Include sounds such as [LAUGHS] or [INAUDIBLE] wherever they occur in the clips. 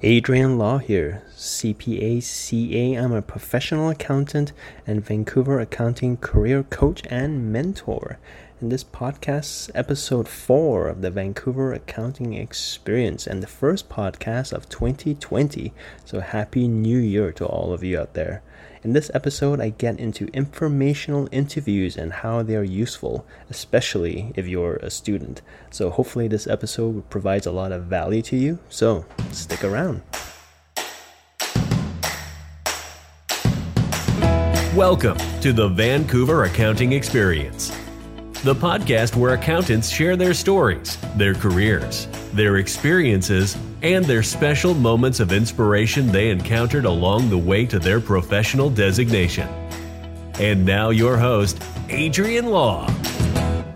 Adrian Law here, CPA CA. I'm a professional accountant and Vancouver accounting career coach and mentor. In this podcast episode 4 of the Vancouver Accounting Experience and the first podcast of 2020. So happy new year to all of you out there. In this episode, I get into informational interviews and how they are useful, especially if you're a student. So, hopefully, this episode provides a lot of value to you. So, stick around. Welcome to the Vancouver Accounting Experience, the podcast where accountants share their stories, their careers, their experiences, and their special moments of inspiration they encountered along the way to their professional designation. And now, your host, Adrian Law.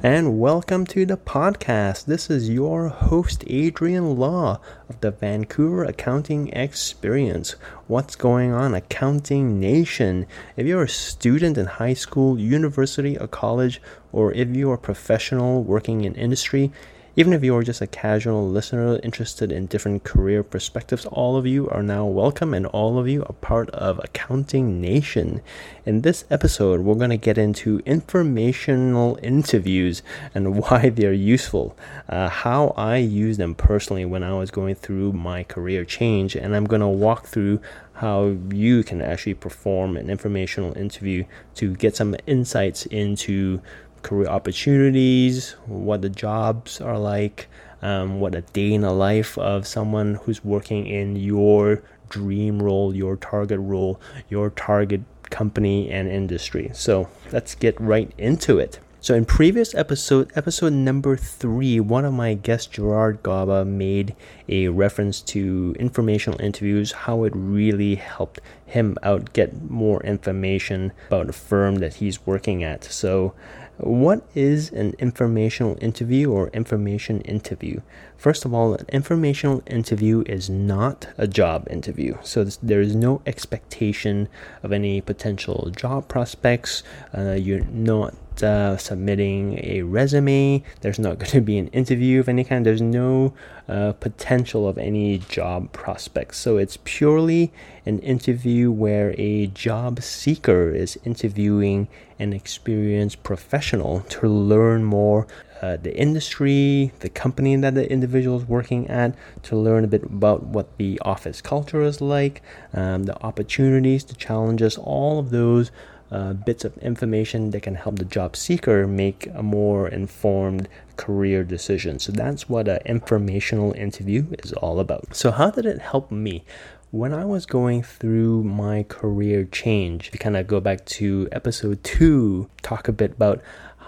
And welcome to the podcast. This is your host, Adrian Law of the Vancouver Accounting Experience. What's going on, Accounting Nation? If you're a student in high school, university, or college, or if you're a professional working in industry, even if you're just a casual listener interested in different career perspectives, all of you are now welcome and all of you are part of Accounting Nation. In this episode, we're going to get into informational interviews and [LAUGHS] why they're useful, uh, how I use them personally when I was going through my career change, and I'm going to walk through how you can actually perform an informational interview to get some insights into career opportunities, what the jobs are like, um, what a day in the life of someone who's working in your dream role, your target role, your target company and industry. So let's get right into it. So in previous episode, episode number three, one of my guests, Gerard Gaba, made a reference to informational interviews, how it really helped him out get more information about a firm that he's working at. So what is an informational interview or information interview? First of all, an informational interview is not a job interview. So there is no expectation of any potential job prospects. Uh, you're not uh, submitting a resume. There's not [LAUGHS] going to be an interview of any kind. There's no uh, potential of any job prospects. So it's purely an interview where a job seeker is interviewing an experienced professional to learn more uh, the industry, the company that the individual is working at, to learn a bit about what the office culture is like, um, the opportunities, the challenges, all of those uh, bits of information that can help the job seeker make a more informed career decision. So that's what an informational interview is all about. So, how did it help me? When I was going through my career change, to kind of go back to episode two, talk a bit about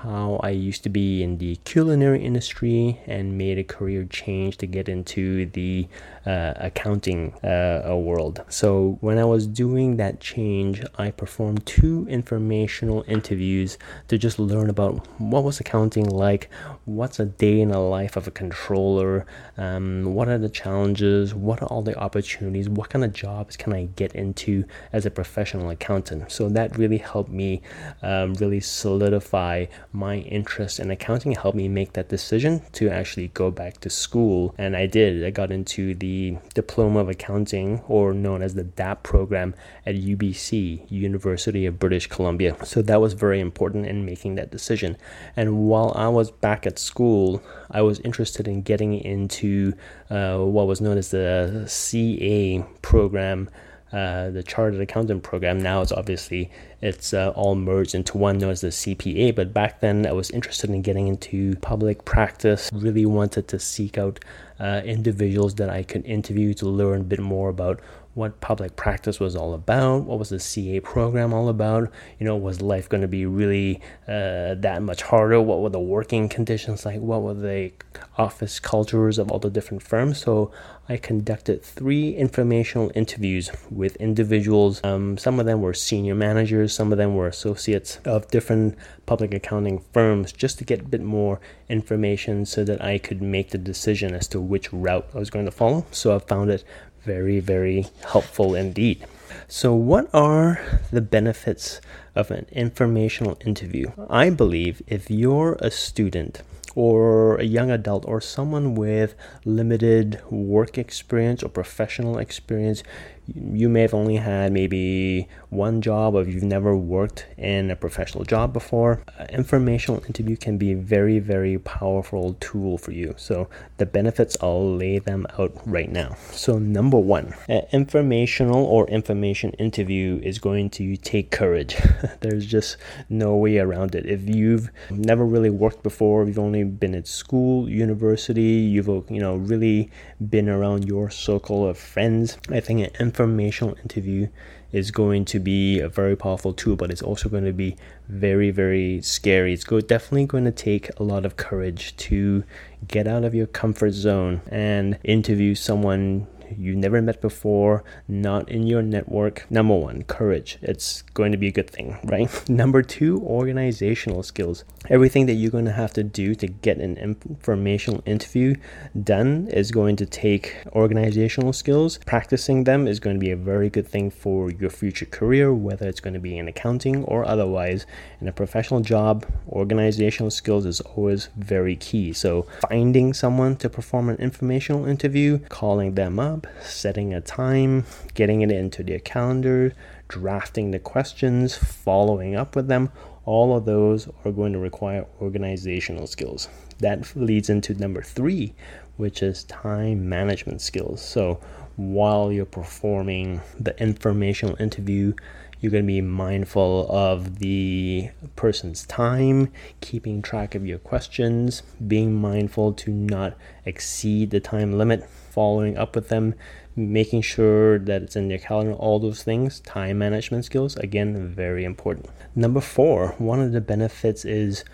how I used to be in the culinary industry and made a career change to get into the uh, accounting uh, world. So when I was doing that change, I performed two informational interviews to just learn about what was accounting like, what's a day in the life of a controller, um, what are the challenges, what are all the opportunities, what kind of jobs can I get into as a professional accountant. So that really helped me um, really solidify my interest in accounting helped me make that decision to actually go back to school. And I did. I got into the Diploma of Accounting, or known as the DAP program at UBC, University of British Columbia. So that was very important in making that decision. And while I was back at school, I was interested in getting into uh, what was known as the CA program uh, the chartered accountant program now is obviously it's uh, all merged into one known as the CPA. But back then, I was interested in getting into public practice. Really wanted to seek out uh, individuals that I could interview to learn a bit more about what public practice was all about, what was the CA program all about. You know, was life going to be really uh, that much harder? What were the working conditions like? What were the office cultures of all the different firms? So I conducted three informational interviews with individuals. Um, some of them were senior managers, some of them were associates of different public accounting firms, just to get a bit more information so that I could make the decision as to which route I was going to follow. So I found it very, very helpful indeed. So, what are the benefits of an informational interview? I believe if you're a student or a young adult or someone with limited work experience or professional experience you may have only had maybe one job or you've never worked in a professional job before informational interview can be a very very powerful tool for you. So the benefits i'll lay them out right now. So number one informational or information interview is going to take courage. [LAUGHS] There's just no way around it. If you've never really worked before you've only been at school university you've you know really been around your circle of friends i think an informational interview is going to be a very powerful tool, but it's also going to be very, very scary. It's go- definitely going to take a lot of courage to get out of your comfort zone and interview someone you never met before, not in your network. Number one, courage. It's going to be a good thing, right? [LAUGHS] Number two, organizational skills. Everything that you're going to have to do to get an informational interview done is going to take organizational skills. Practicing them is going to be a very good thing for your future career, whether it's going to be in accounting or otherwise. In a professional job, organizational skills is always very key. So, finding someone to perform an informational interview, calling them up, setting a time, getting it into their calendar, drafting the questions, following up with them, all of those are going to require organizational skills. That leads into number three, which is time management skills. So while you're performing the informational interview, you're going to be mindful of the person's time, keeping track of your questions, being mindful to not exceed the time limit, following up with them, making sure that it's in their calendar, all those things. Time management skills, again, very important. Number four, one of the benefits is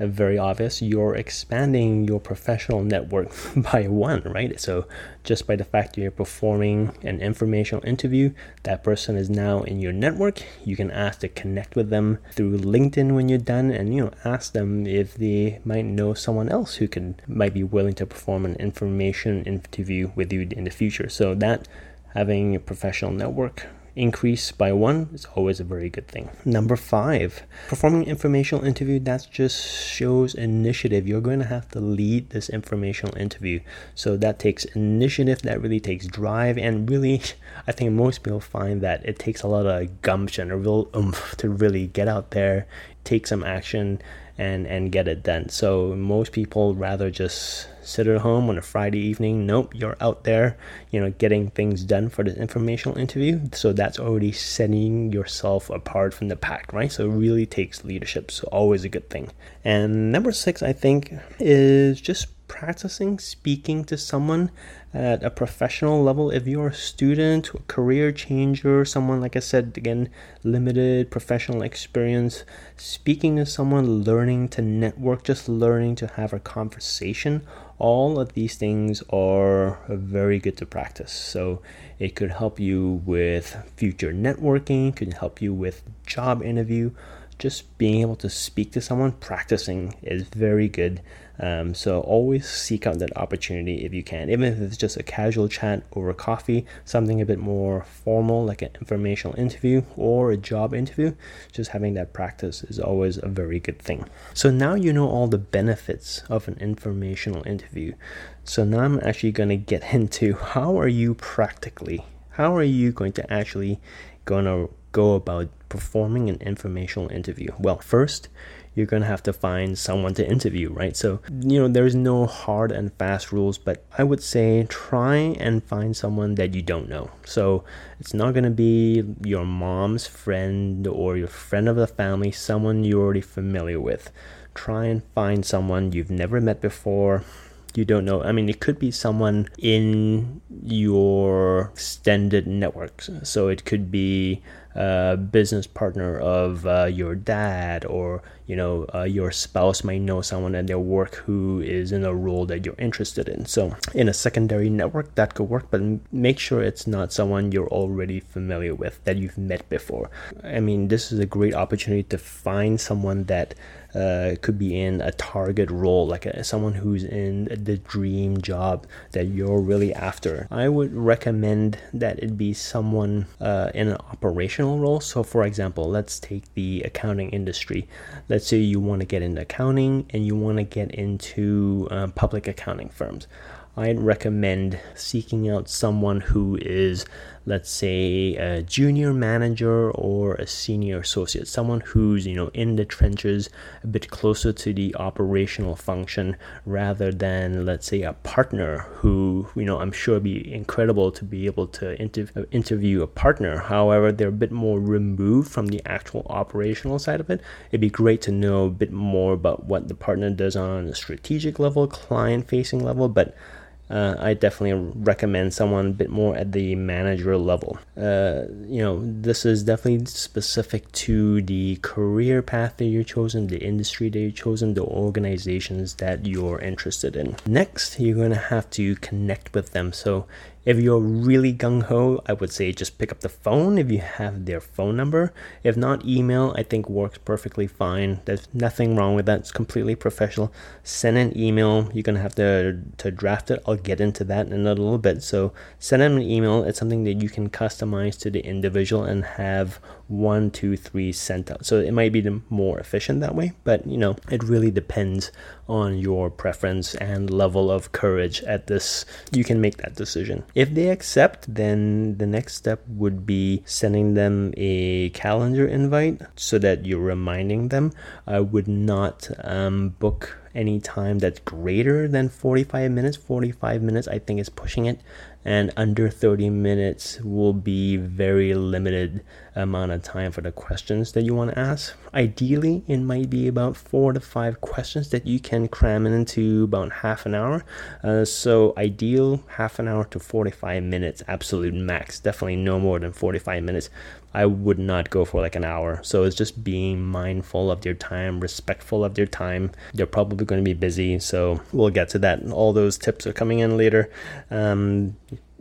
Uh, very obvious you're expanding your professional network [LAUGHS] by one right? So just by the fact you're performing an informational interview that person is now in your network. You can ask to connect with them through linkedin when you're done and you know ask them if they might know someone else who can might be willing to perform an information interview with you in the future. So that having a professional network increase by one is always a very good thing. Number five, performing informational interview that just shows initiative. You're going to have to lead this informational interview. So that takes initiative, that really takes drive, and really, [LAUGHS] I think most people find that it takes a lot of gumption, a real oomph to really get out there, take some action and and get it done. So most people rather just sit at home on a Friday evening. Nope, you're out there, you know, getting things done for the informational interview. So that's already setting yourself apart from the pack, right? So it really takes leadership. So always a good thing. And number six, I think, is just practicing speaking to someone at a professional level. If you're a student, a career changer, someone, like I said, again, limited professional experience, speaking to someone, learning to network, just learning to have a conversation, all of these things are very good to practice. So it could help you with future networking, could help you with job interview. Just being able to speak to someone, practicing is very good um, so always seek out that opportunity if you can, even if it's just a casual chat over coffee, something a bit more formal like an informational interview or a job interview. Just having that practice is always a very good thing. So now you know all the benefits of an informational interview. So now I'm actually going to get [LAUGHS] into how are you practically, how are you going to actually going to go about performing an informational interview? Well, first, you're going to have to find someone to interview, right? So, you know, there's no hard and fast rules, but I would say try and find someone that you don't know. So, it's not going to be your mom's friend or your friend of the family, someone you're already familiar with. Try and find someone you've never met before you don't know. I mean, it could be someone in your extended networks. So it could be a business partner of uh, your dad, or you know, uh, your spouse might know someone at their work who is in a role that you're interested in. So in a secondary network, that could work, but make sure it's not someone you're already familiar with that you've met before. I mean, this is a great opportunity to find someone that uh, could be in a target role, like a, someone who's in the dream job that you're really after. I would recommend that it be someone uh, in an operational role. So, for example, let's take the accounting industry. Let's say you want to get into accounting and you want to get into uh, public accounting firms. I'd recommend seeking out someone who is, let's say, a junior manager or a senior associate, someone who's, you know, in the trenches, a bit closer to the operational function rather than, let's say, a partner who, you know, I'm sure be incredible to be able to inter- interview a partner. However, they're a bit more removed from the actual operational side of it. It'd be great to know a bit more about what the partner does on a strategic level, client facing level, but uh, I definitely recommend someone a bit more at the manager level. Uh, you know, this is definitely specific to the career path that you're chosen, the industry that you're chosen, the organizations that you're interested in. Next, you're going to have to connect with them. So if you're really gung ho, I would say just pick up the phone if you have their phone number. If not, email I think works perfectly fine. There's nothing wrong with that. It's completely professional. Send an email. You're gonna have to to draft it. I'll get into that in a little bit. So send them an email. It's something that you can customize to the individual and have one, two, three sent out. So it might be more efficient that way, but you know, it really depends on your preference and level of courage at this. You can make that decision. If they accept, then the next step would be sending them a calendar invite so that you're reminding them. I would not um, book any time that's greater than 45 minutes. 45 minutes, I think, is pushing it and under 30 minutes will be very limited amount of time for the questions that you want to ask. Ideally it might be about four to five questions that you can cram into about half an hour. Uh, so ideal half an hour to 45 minutes absolute max. Definitely no more than 45 minutes i would not go for like an hour. So it's just being mindful of their time respectful of their time. They're probably going to be busy so we'll get to that. All those tips are coming in later. Um,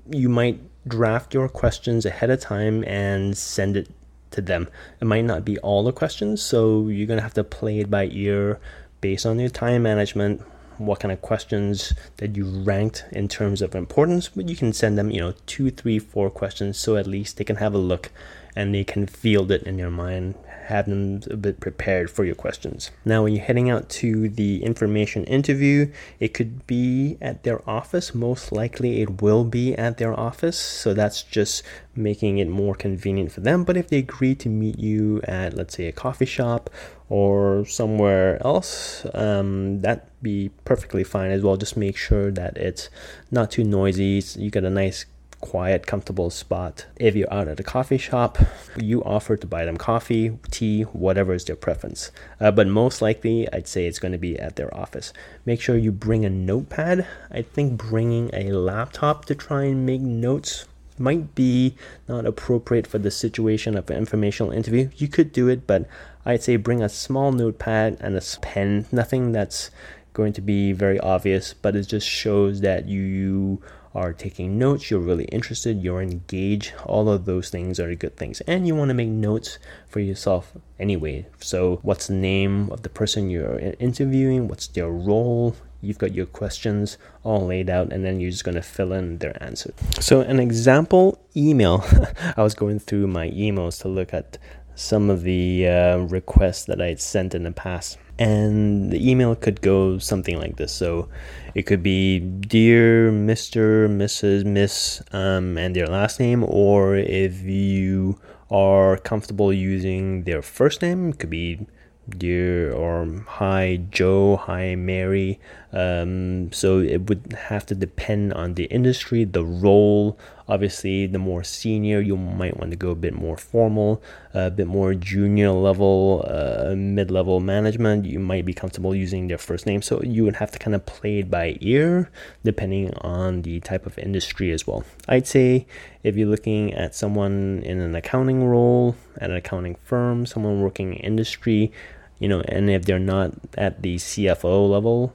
you might draft your questions ahead of time and send it to them. It might not be all the questions, so you're going to have to play it by ear based on your time management, what kind of questions that you ranked in terms of importance, but you can send them, you know, two, three, four questions so at least they can have a look and they can field it in your mind, have them a bit prepared for your questions. Now, when you're heading out to the information interview, it could be at their office. Most likely, it will be at their office. So that's just making it more convenient for them. But if they agree to meet you at, let's say, a coffee shop or somewhere else, um, that be perfectly fine as well. Just make sure that it's not too noisy. You got a nice quiet, comfortable spot. If you're out at a coffee shop, you offer to buy them coffee, tea, whatever is their preference. Uh, but most likely, I'd say it's going to be at their office. Make sure you bring a notepad. I think bringing a laptop to try and make notes might be not appropriate for the situation of an informational interview. You could do it, but I'd say bring a small notepad and a pen. Nothing that's going to be very obvious, but it just shows that you are taking notes, you're really interested, you're engaged, all of those things are good things. And you want to make notes for yourself anyway. So, what's the name of the person you're interviewing? What's their role? You've got your questions all laid out, and then you're just going to fill in their answer. So, an example email [LAUGHS] I was going through my emails to look at some of the uh, requests that I'd sent in the past. And the email could go something like this. So it could be Dear Mr., Mrs., Miss, um, and their last name, or if you are comfortable using their first name, it could be Dear or Hi Joe, Hi Mary. Um, so it would have to depend on the industry, the role, Obviously, the more senior, you might want to go a bit more formal, a bit more junior level, uh, mid level management. You might be comfortable using their first name. So you would have to kind of play it by ear depending on the type of industry as well. I'd say if you're looking at someone in an accounting role at an accounting firm, someone working in industry, you know, and if they're not at the CFO level,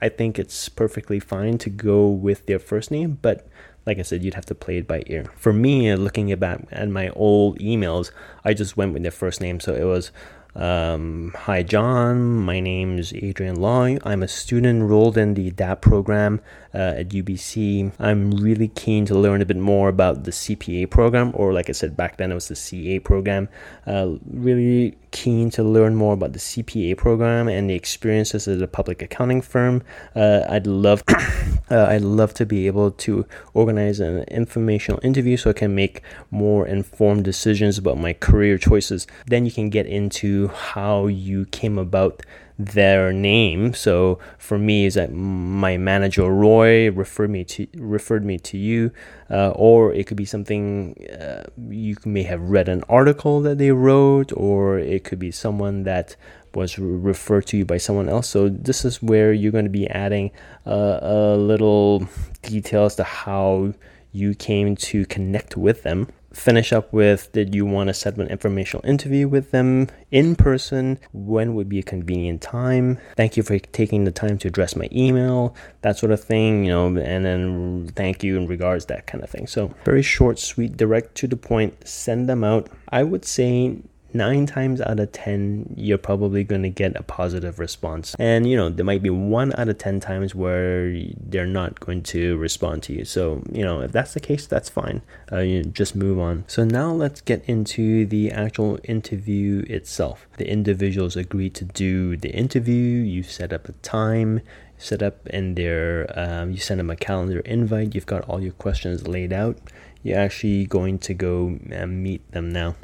I think it's perfectly fine to go with their first name, but like I said, you'd have to play it by ear. For me, looking back at my old emails, I just went with their first name. So it was um, Hi, John. My name is Adrian Law. I'm a student enrolled in the DAP program uh, at UBC. I'm really keen to learn a bit more about the CPA program, or like I said back then, it was the CA program. Uh, really keen to learn more about the CPA program and the experiences at a public accounting firm. Uh, I'd love, [COUGHS] uh, I'd love to be able to organize an informational interview so I can make more informed decisions about my career choices. Then you can get into how you came about their name. So for me, is that my manager Roy referred me to referred me to you, uh, or it could be something uh, you may have read an article that they wrote, or it could be someone that was referred to you by someone else. So this is where you're going to be adding uh, a little details to how you came to connect with them finish up with did you want to set up an informational interview with them in person? When would be a convenient time? Thank you for taking the time to address my email that sort of thing you know and then thank you in regards that kind of thing. So very short sweet direct to the point send them out. I would say nine times out of ten you're probably going to get a positive response. And you know there might be one out of ten times where they're not going to respond to you. So you know if that's the case that's fine. Uh, you just move on. So now let's get into the actual interview itself. The individuals agree to do the interview. You set up a time set up in their um, you send them a calendar invite. You've got all your questions laid out. You're actually going to go and meet them now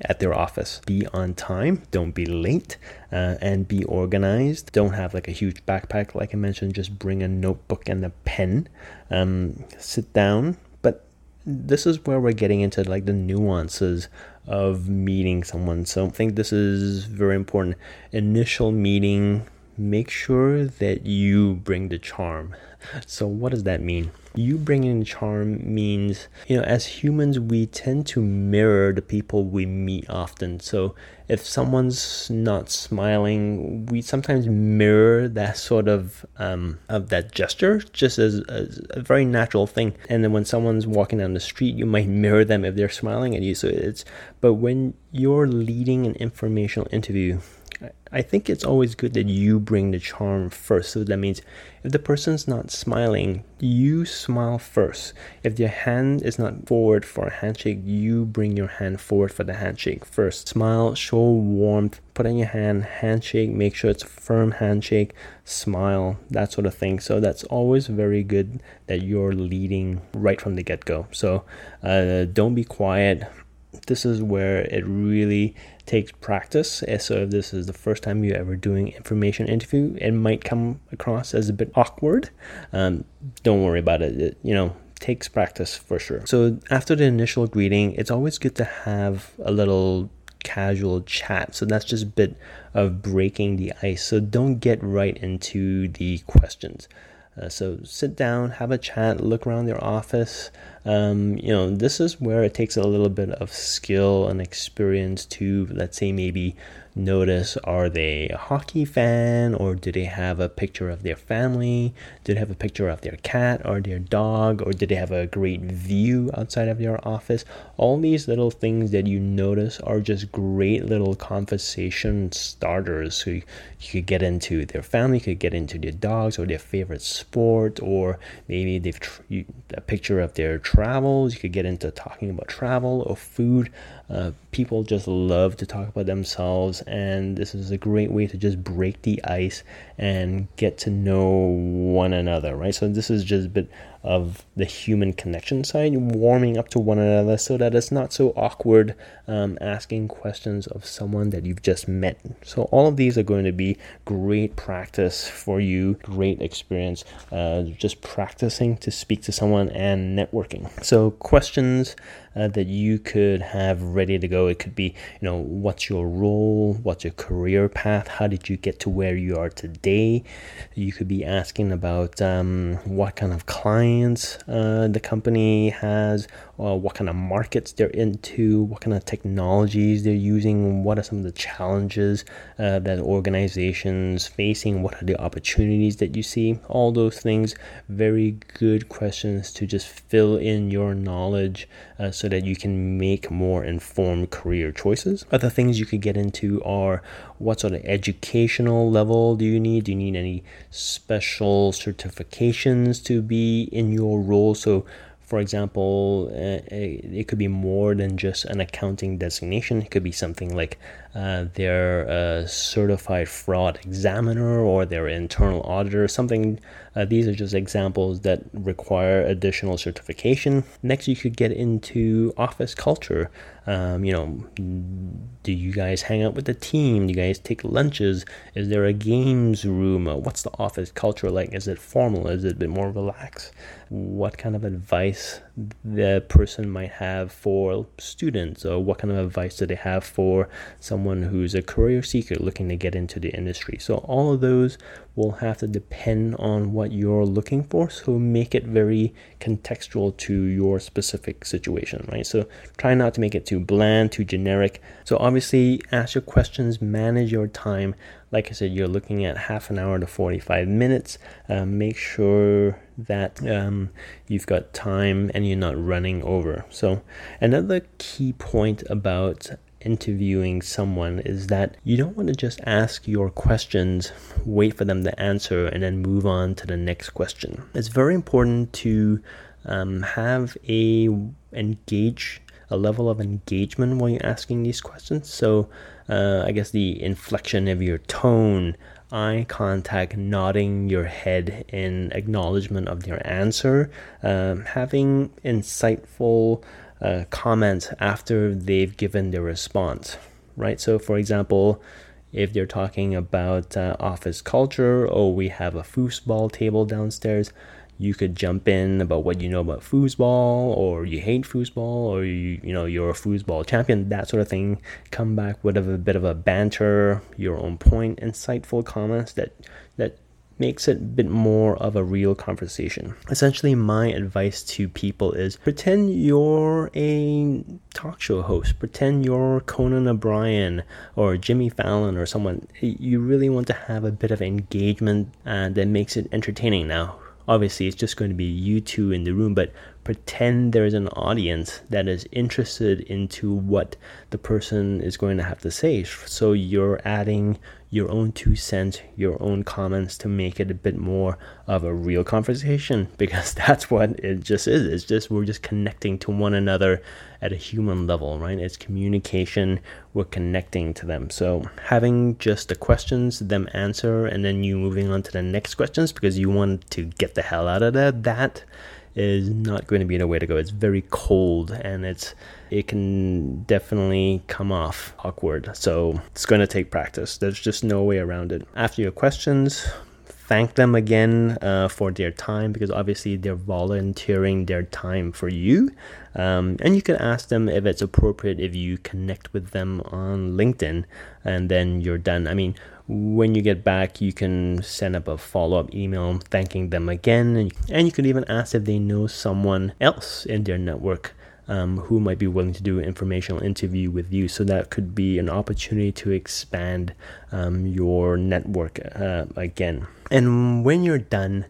at their office. Be on time, don't be late, uh, and be organized. Don't have like a huge backpack, like I mentioned, just bring a notebook and a pen. Um, sit down, but this is where we're getting into like the nuances of meeting someone. So I think this is very important. Initial meeting, make sure that you bring the charm. So, what does that mean? You bringing charm means, you know, as humans, we tend to mirror the people we meet often. So, if someone's not smiling, we sometimes mirror that sort of um, of that gesture, just as, as a very natural thing. And then when someone's walking down the street, you might mirror them if they're smiling at you. So it's, but when you're leading an informational interview, I think it's always good that you bring the charm first. So that means if the person's not smiling, you smile first. If their hand is not forward for a handshake, you bring your hand forward for the handshake first. Smile, show warmth, put in your hand, handshake, make sure it's a firm handshake, smile, that sort of thing. So that's always very good that you're leading right from the get go. So uh, don't be quiet. This is where it really takes practice. So if this is the first time you're ever doing information interview, it might come across as a bit awkward. Um, don't worry about it. it. You know, takes practice for sure. So after the initial greeting, it's always good to have a little casual chat. So that's just a bit of breaking the ice. So don't get right into the questions. Uh, so sit down, have a chat, look around your office. Um, you know, this is where it takes a little bit of skill and experience to, let's say, maybe notice are they a hockey fan or do they have a picture of their family? Do they have a picture of their cat or their dog or do they have a great view outside of their office? All these little things that you notice are just great little conversation starters. So you, you could get into their family, could get into their dogs or their favorite sport or maybe they've tr- you, a picture of their travels. You could get into talking about travel or food. Uh, people just love to talk about themselves, and this is a great way to just break the ice and get to know one another, right? So, this is just a bit of the human connection side, warming up to one another so that it's not so awkward um, asking questions of someone that you've just met. So, all of these are going to be great practice for you, great experience, uh, just practicing to speak to someone and networking. So, questions uh, that you could have ready to go. It could be, you know, what's your role? What's your career path? How did you get to where you are today? You could be asking about um, what kind of clients uh, the company has, uh, what kind of markets they're into, what kind of technologies they're using, what are some of the challenges uh, that organizations facing, what are the opportunities that you see, all those things. Very good questions to just fill in your knowledge uh, so that you can make more informed career choices. Other things you could get into are what sort of educational level do you need? Do you need any special certifications to be in your role? So, for example, uh, it could be more than just an accounting designation. It could be something like uh, they're a certified fraud examiner or they're internal auditor, something. Uh, these are just examples that require additional certification. Next, you could get into office culture. Um, you know, do you guys hang out with the team? Do you guys take lunches? Is there a games room? Uh, what's the office culture like? Is it formal? Is it a bit more relaxed? What kind of advice the person might have for students, or what kind of advice do they have for someone who's a career seeker looking to get into the industry? So, all of those will have to depend on what you're looking for. So, make it very contextual to your specific situation, right? So, try not to make it too bland, too generic. So, obviously, ask your questions, manage your time. Like I said, you're looking at half an hour to 45 minutes. Uh, make sure that um, you've got time and you're not running over. So, another key point about interviewing someone is that you don't want to just ask your questions, wait for them to answer, and then move on to the next question. It's very important to um, have a engage a level of engagement while you're asking these questions. So, uh, I guess the inflection of your tone, eye contact, nodding your head in acknowledgement of your answer, um, having insightful uh, comments after they've given their response, right? So, for example, if they're talking about uh, office culture, oh, we have a foosball table downstairs, you could jump in about what you know about foosball or you hate foosball or you you know you're a foosball champion that sort of thing come back with a bit of a banter your own point insightful comments that that makes it a bit more of a real conversation. Essentially, my advice to people is pretend you're a talk show host, pretend you're Conan O'Brien or Jimmy Fallon or someone. You really want to have a bit of engagement uh, that makes it entertaining. Now, obviously it's just going to be you two in the room but pretend there's an audience that is interested into what the person is going to have to say. So you're adding your own two cents your own comments to make it a bit more of a real conversation [LAUGHS] because that's what it just is. It's just we're just connecting to one another at a human level right? It's communication. We're connecting to them. So having just the questions them answer and then you moving on to the next questions because you want to get the hell out of that that is not going to be the way to go. It's very cold and it's it can definitely come off awkward. So it's going to take practice. There's just no way around it. After your questions, thank them again uh, for their time because obviously they're volunteering their time for you. Um, and you can ask them if it's appropriate if you connect with them on LinkedIn and then you're done. I mean, when you get back, you can send up a follow up email thanking them again. And, you could even ask if they know someone else in their network. Um, who might be willing to do an informational interview with you. So that could be an opportunity to expand um, your network uh, again. And when you're done,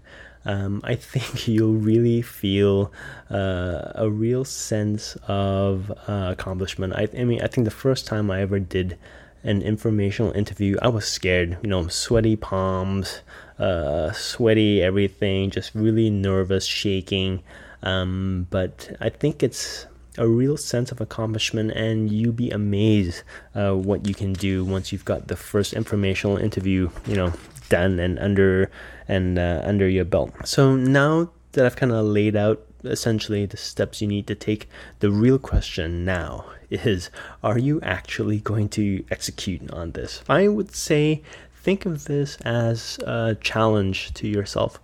um, I think [LAUGHS] you'll really feel uh, a real sense of uh, accomplishment. I, I mean, I think the first time I ever did an informational interview, I was scared. You know, sweaty palms, uh, sweaty everything, just really nervous, shaking. Um, but I think it's a real sense of accomplishment, and you'd be amazed uh, what you can do once you've got the first informational interview, you know, done and under and uh, under your belt. So now that I've kind of laid out essentially the steps you need to take, the real question now is are you actually going to execute on this? I would say think of this as a challenge to yourself.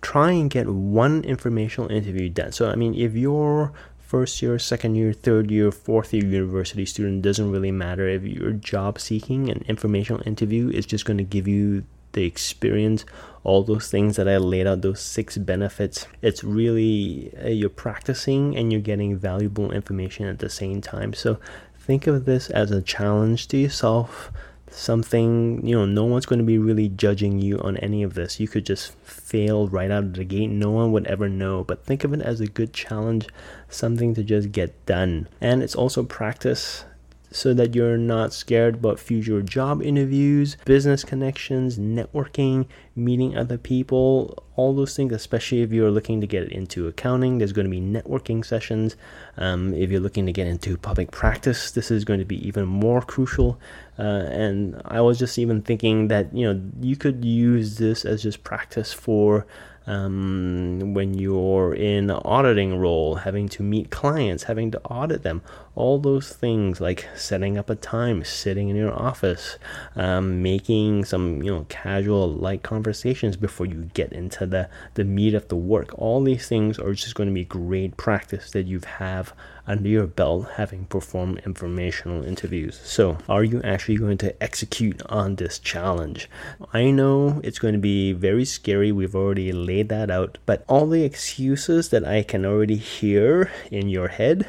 Try and get one informational interview done. So, I mean, if you're first year, second year, third year, fourth year university student, doesn't really matter. If you're job seeking, an informational interview is just going to give you the experience, all those things that I laid out, those six benefits. It's really uh, you're practicing and you're getting valuable information at the same time. So think of this as a challenge to yourself something, you know, no one's going to be really judging you on any of this. You could just fail right out of the gate. No one would ever know. But think of it as a good challenge, something to just get done. And it's also practice so that you're not scared about future job interviews, business connections, networking, meeting other people, all those things, especially if you're looking to get into accounting. There's going to be networking sessions. Um, if you're looking to get into public practice, this is going to be even more crucial. Uh, and I was just even thinking that, you know, you could use this as just practice for um, when you're in an auditing role, having to meet clients, having to audit them, all those things like setting up a time, sitting in your office, um, making some you know casual light conversations before you get into the the meat of the work. All these things are just going to be great practice that you have under your belt having performed informational interviews. So, are you actually going to execute on this challenge? I know it's going to be very scary. We've already laid that out, but all the excuses that I can already hear in your head,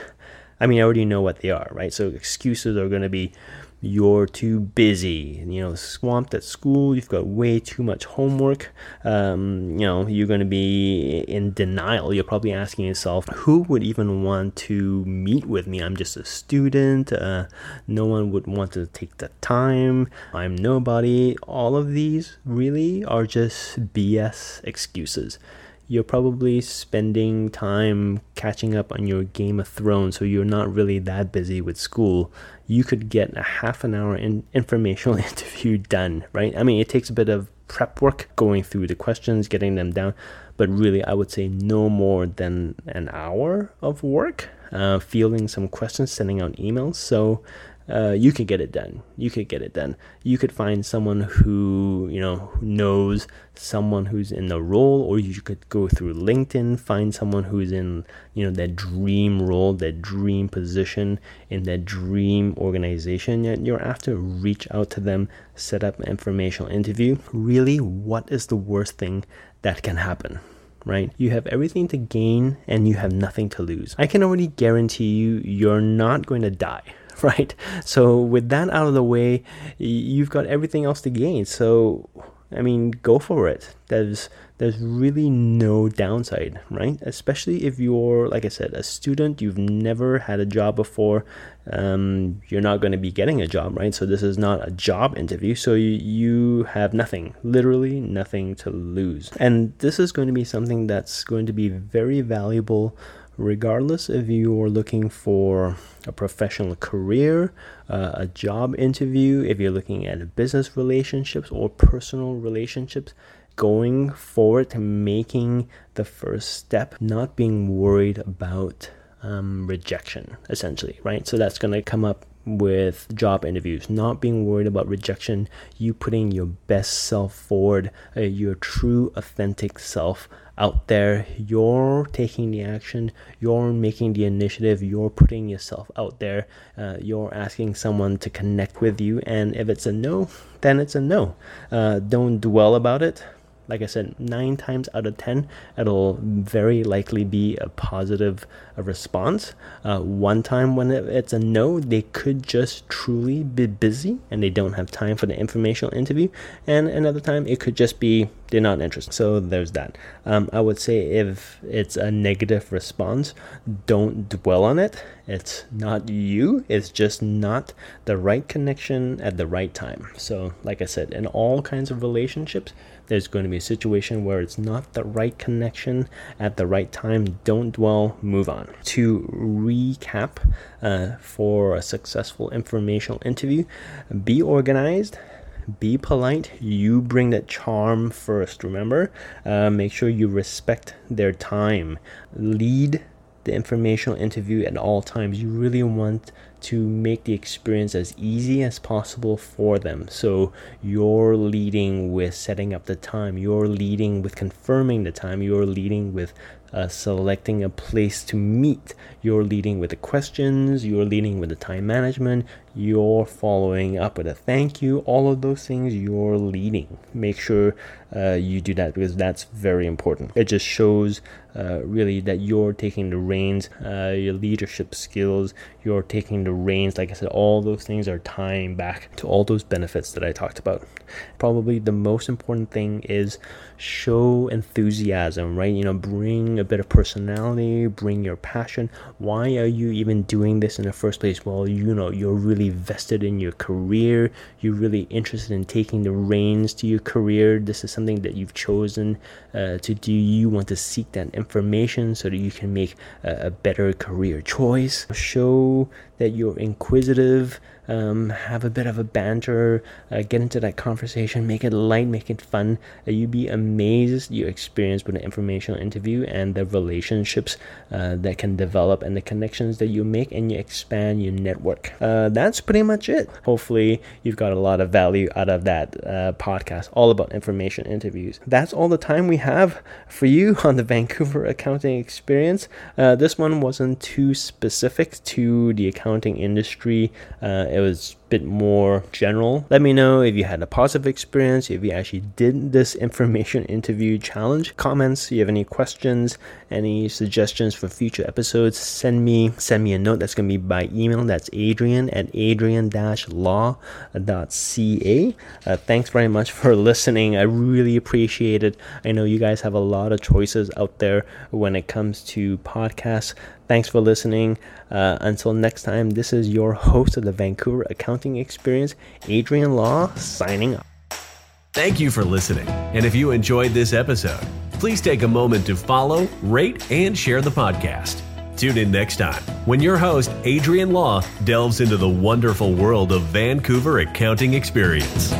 I mean, I already know what they are, right? So, excuses are going to be you're too busy, you know, swamped at school, you've got way too much homework, um, you know, you're going to be in denial. You're probably asking yourself, who would even want to meet with me? I'm just a student, uh, no one would want to take the time, I'm nobody. All of these really are just BS excuses you're probably spending time catching up on your Game of Thrones, so you're not really that busy with school. You could get a half an hour in informational [LAUGHS] interview done, right? I mean, it takes a bit of prep work going through the questions, getting them down, but really, I would say no more than an hour of work, uh, fielding some questions, sending out emails. So uh, you could get it done. You could get it done. You could find someone who you know knows someone who's in the role, or you could go through LinkedIn, find someone who's in you know that dream role, that dream position in that dream organization that you're after. Reach out to them, set up an informational interview. Really, what is the worst thing that can happen? right? You have everything to gain and you have nothing to lose. I can already guarantee you, you're not going to die, [LAUGHS] right? So with that out of the way, you've got everything else to gain. So I mean, go for it. There's there's really no downside, right? Especially if you're, like I said, a student, you've never had a job before, um, you're not going to be getting a job, right? So this is not a job interview. So you, you have nothing, literally nothing to lose. And this is going to be something that's going to be very valuable regardless if you're looking for a professional career, uh, a job interview, if you're looking at business relationships or personal relationships, going forward to making the first step, not being worried about um, rejection, essentially, right? So that's going to come up with job interviews, not being worried about rejection, you putting your best self forward, uh, your true, authentic self out there. You're taking the action, you're making the initiative, you're putting yourself out there, uh, you're asking someone to connect with you. And if it's a no, then it's a no. Uh, don't dwell about it like I said, nine times out of ten, it'll very likely be a positive response. Uh, one time when it's a no, they could just truly be busy and they don't have time for the informational interview. And another time, it could just be they're not interested. So there's that. Um, I would say if it's a negative response, don't dwell on it. It's not you, it's just not the right connection at the right time. So, like I said, in all kinds of relationships, there's going to be a situation where it's not the right connection at the right time. Don't dwell, move on. To recap uh, for a successful informational interview, be organized be polite. You bring that charm first, remember? Uh, make sure you respect their time. Lead the informational interview at all times. You really want to make the experience as easy as possible for them. So you're leading with setting up the time, you're leading with confirming the time, you're leading with uh, selecting a place to meet. You're leading with the questions, you're leading with the time management, you're following up with a thank you. All of those things you're leading. Make sure uh, you do that because that's very important. It just shows uh, really that you're taking the reins, uh, your leadership skills, you're taking the reins. Like I said, all those things are tying back to all those benefits that I talked about. Probably the most important thing is show enthusiasm, right? You know, bring a bit of personality, bring your passion. Why are you even doing this in the first place? Well, you know, you're really vested in your career, you're really interested in taking the reins to your career. This is something that you've chosen uh, to do. You want to seek that information so that you can make a, a better career choice. Show that you're inquisitive, um, have a bit of a banter, uh, get into that conversation, make it light, make it fun. Uh, you'd be amazed your experience with an informational interview and the relationships uh, that can develop and the connections that you make and you expand your network. Uh, that's pretty much it. Hopefully, you've got a lot of value out of that uh, podcast, all about information interviews. That's all the time we have for you [LAUGHS] on the Vancouver accounting experience. Uh, this one wasn't too specific to the accounting accounting industry. Uh, it was bit more general. Let me know if you had a positive experience, if you actually did this information interview challenge. Comments, you have any questions, any suggestions for future episodes, send me send me a note. That's gonna be by email. That's Adrian at adrian-law.ca. Uh, thanks very much for [LAUGHS] listening. I really appreciate it. I know you guys have a lot of choices out there when it comes to podcasts. Thanks for listening. Uh, until next time, this is your host of the Vancouver Accounting Experience, Adrian Law, signing off. Thank you for listening. And if you enjoyed this episode, please take a moment to follow, rate, and share the podcast. Tune in next time when your host, Adrian Law, delves into the wonderful world of Vancouver accounting experience.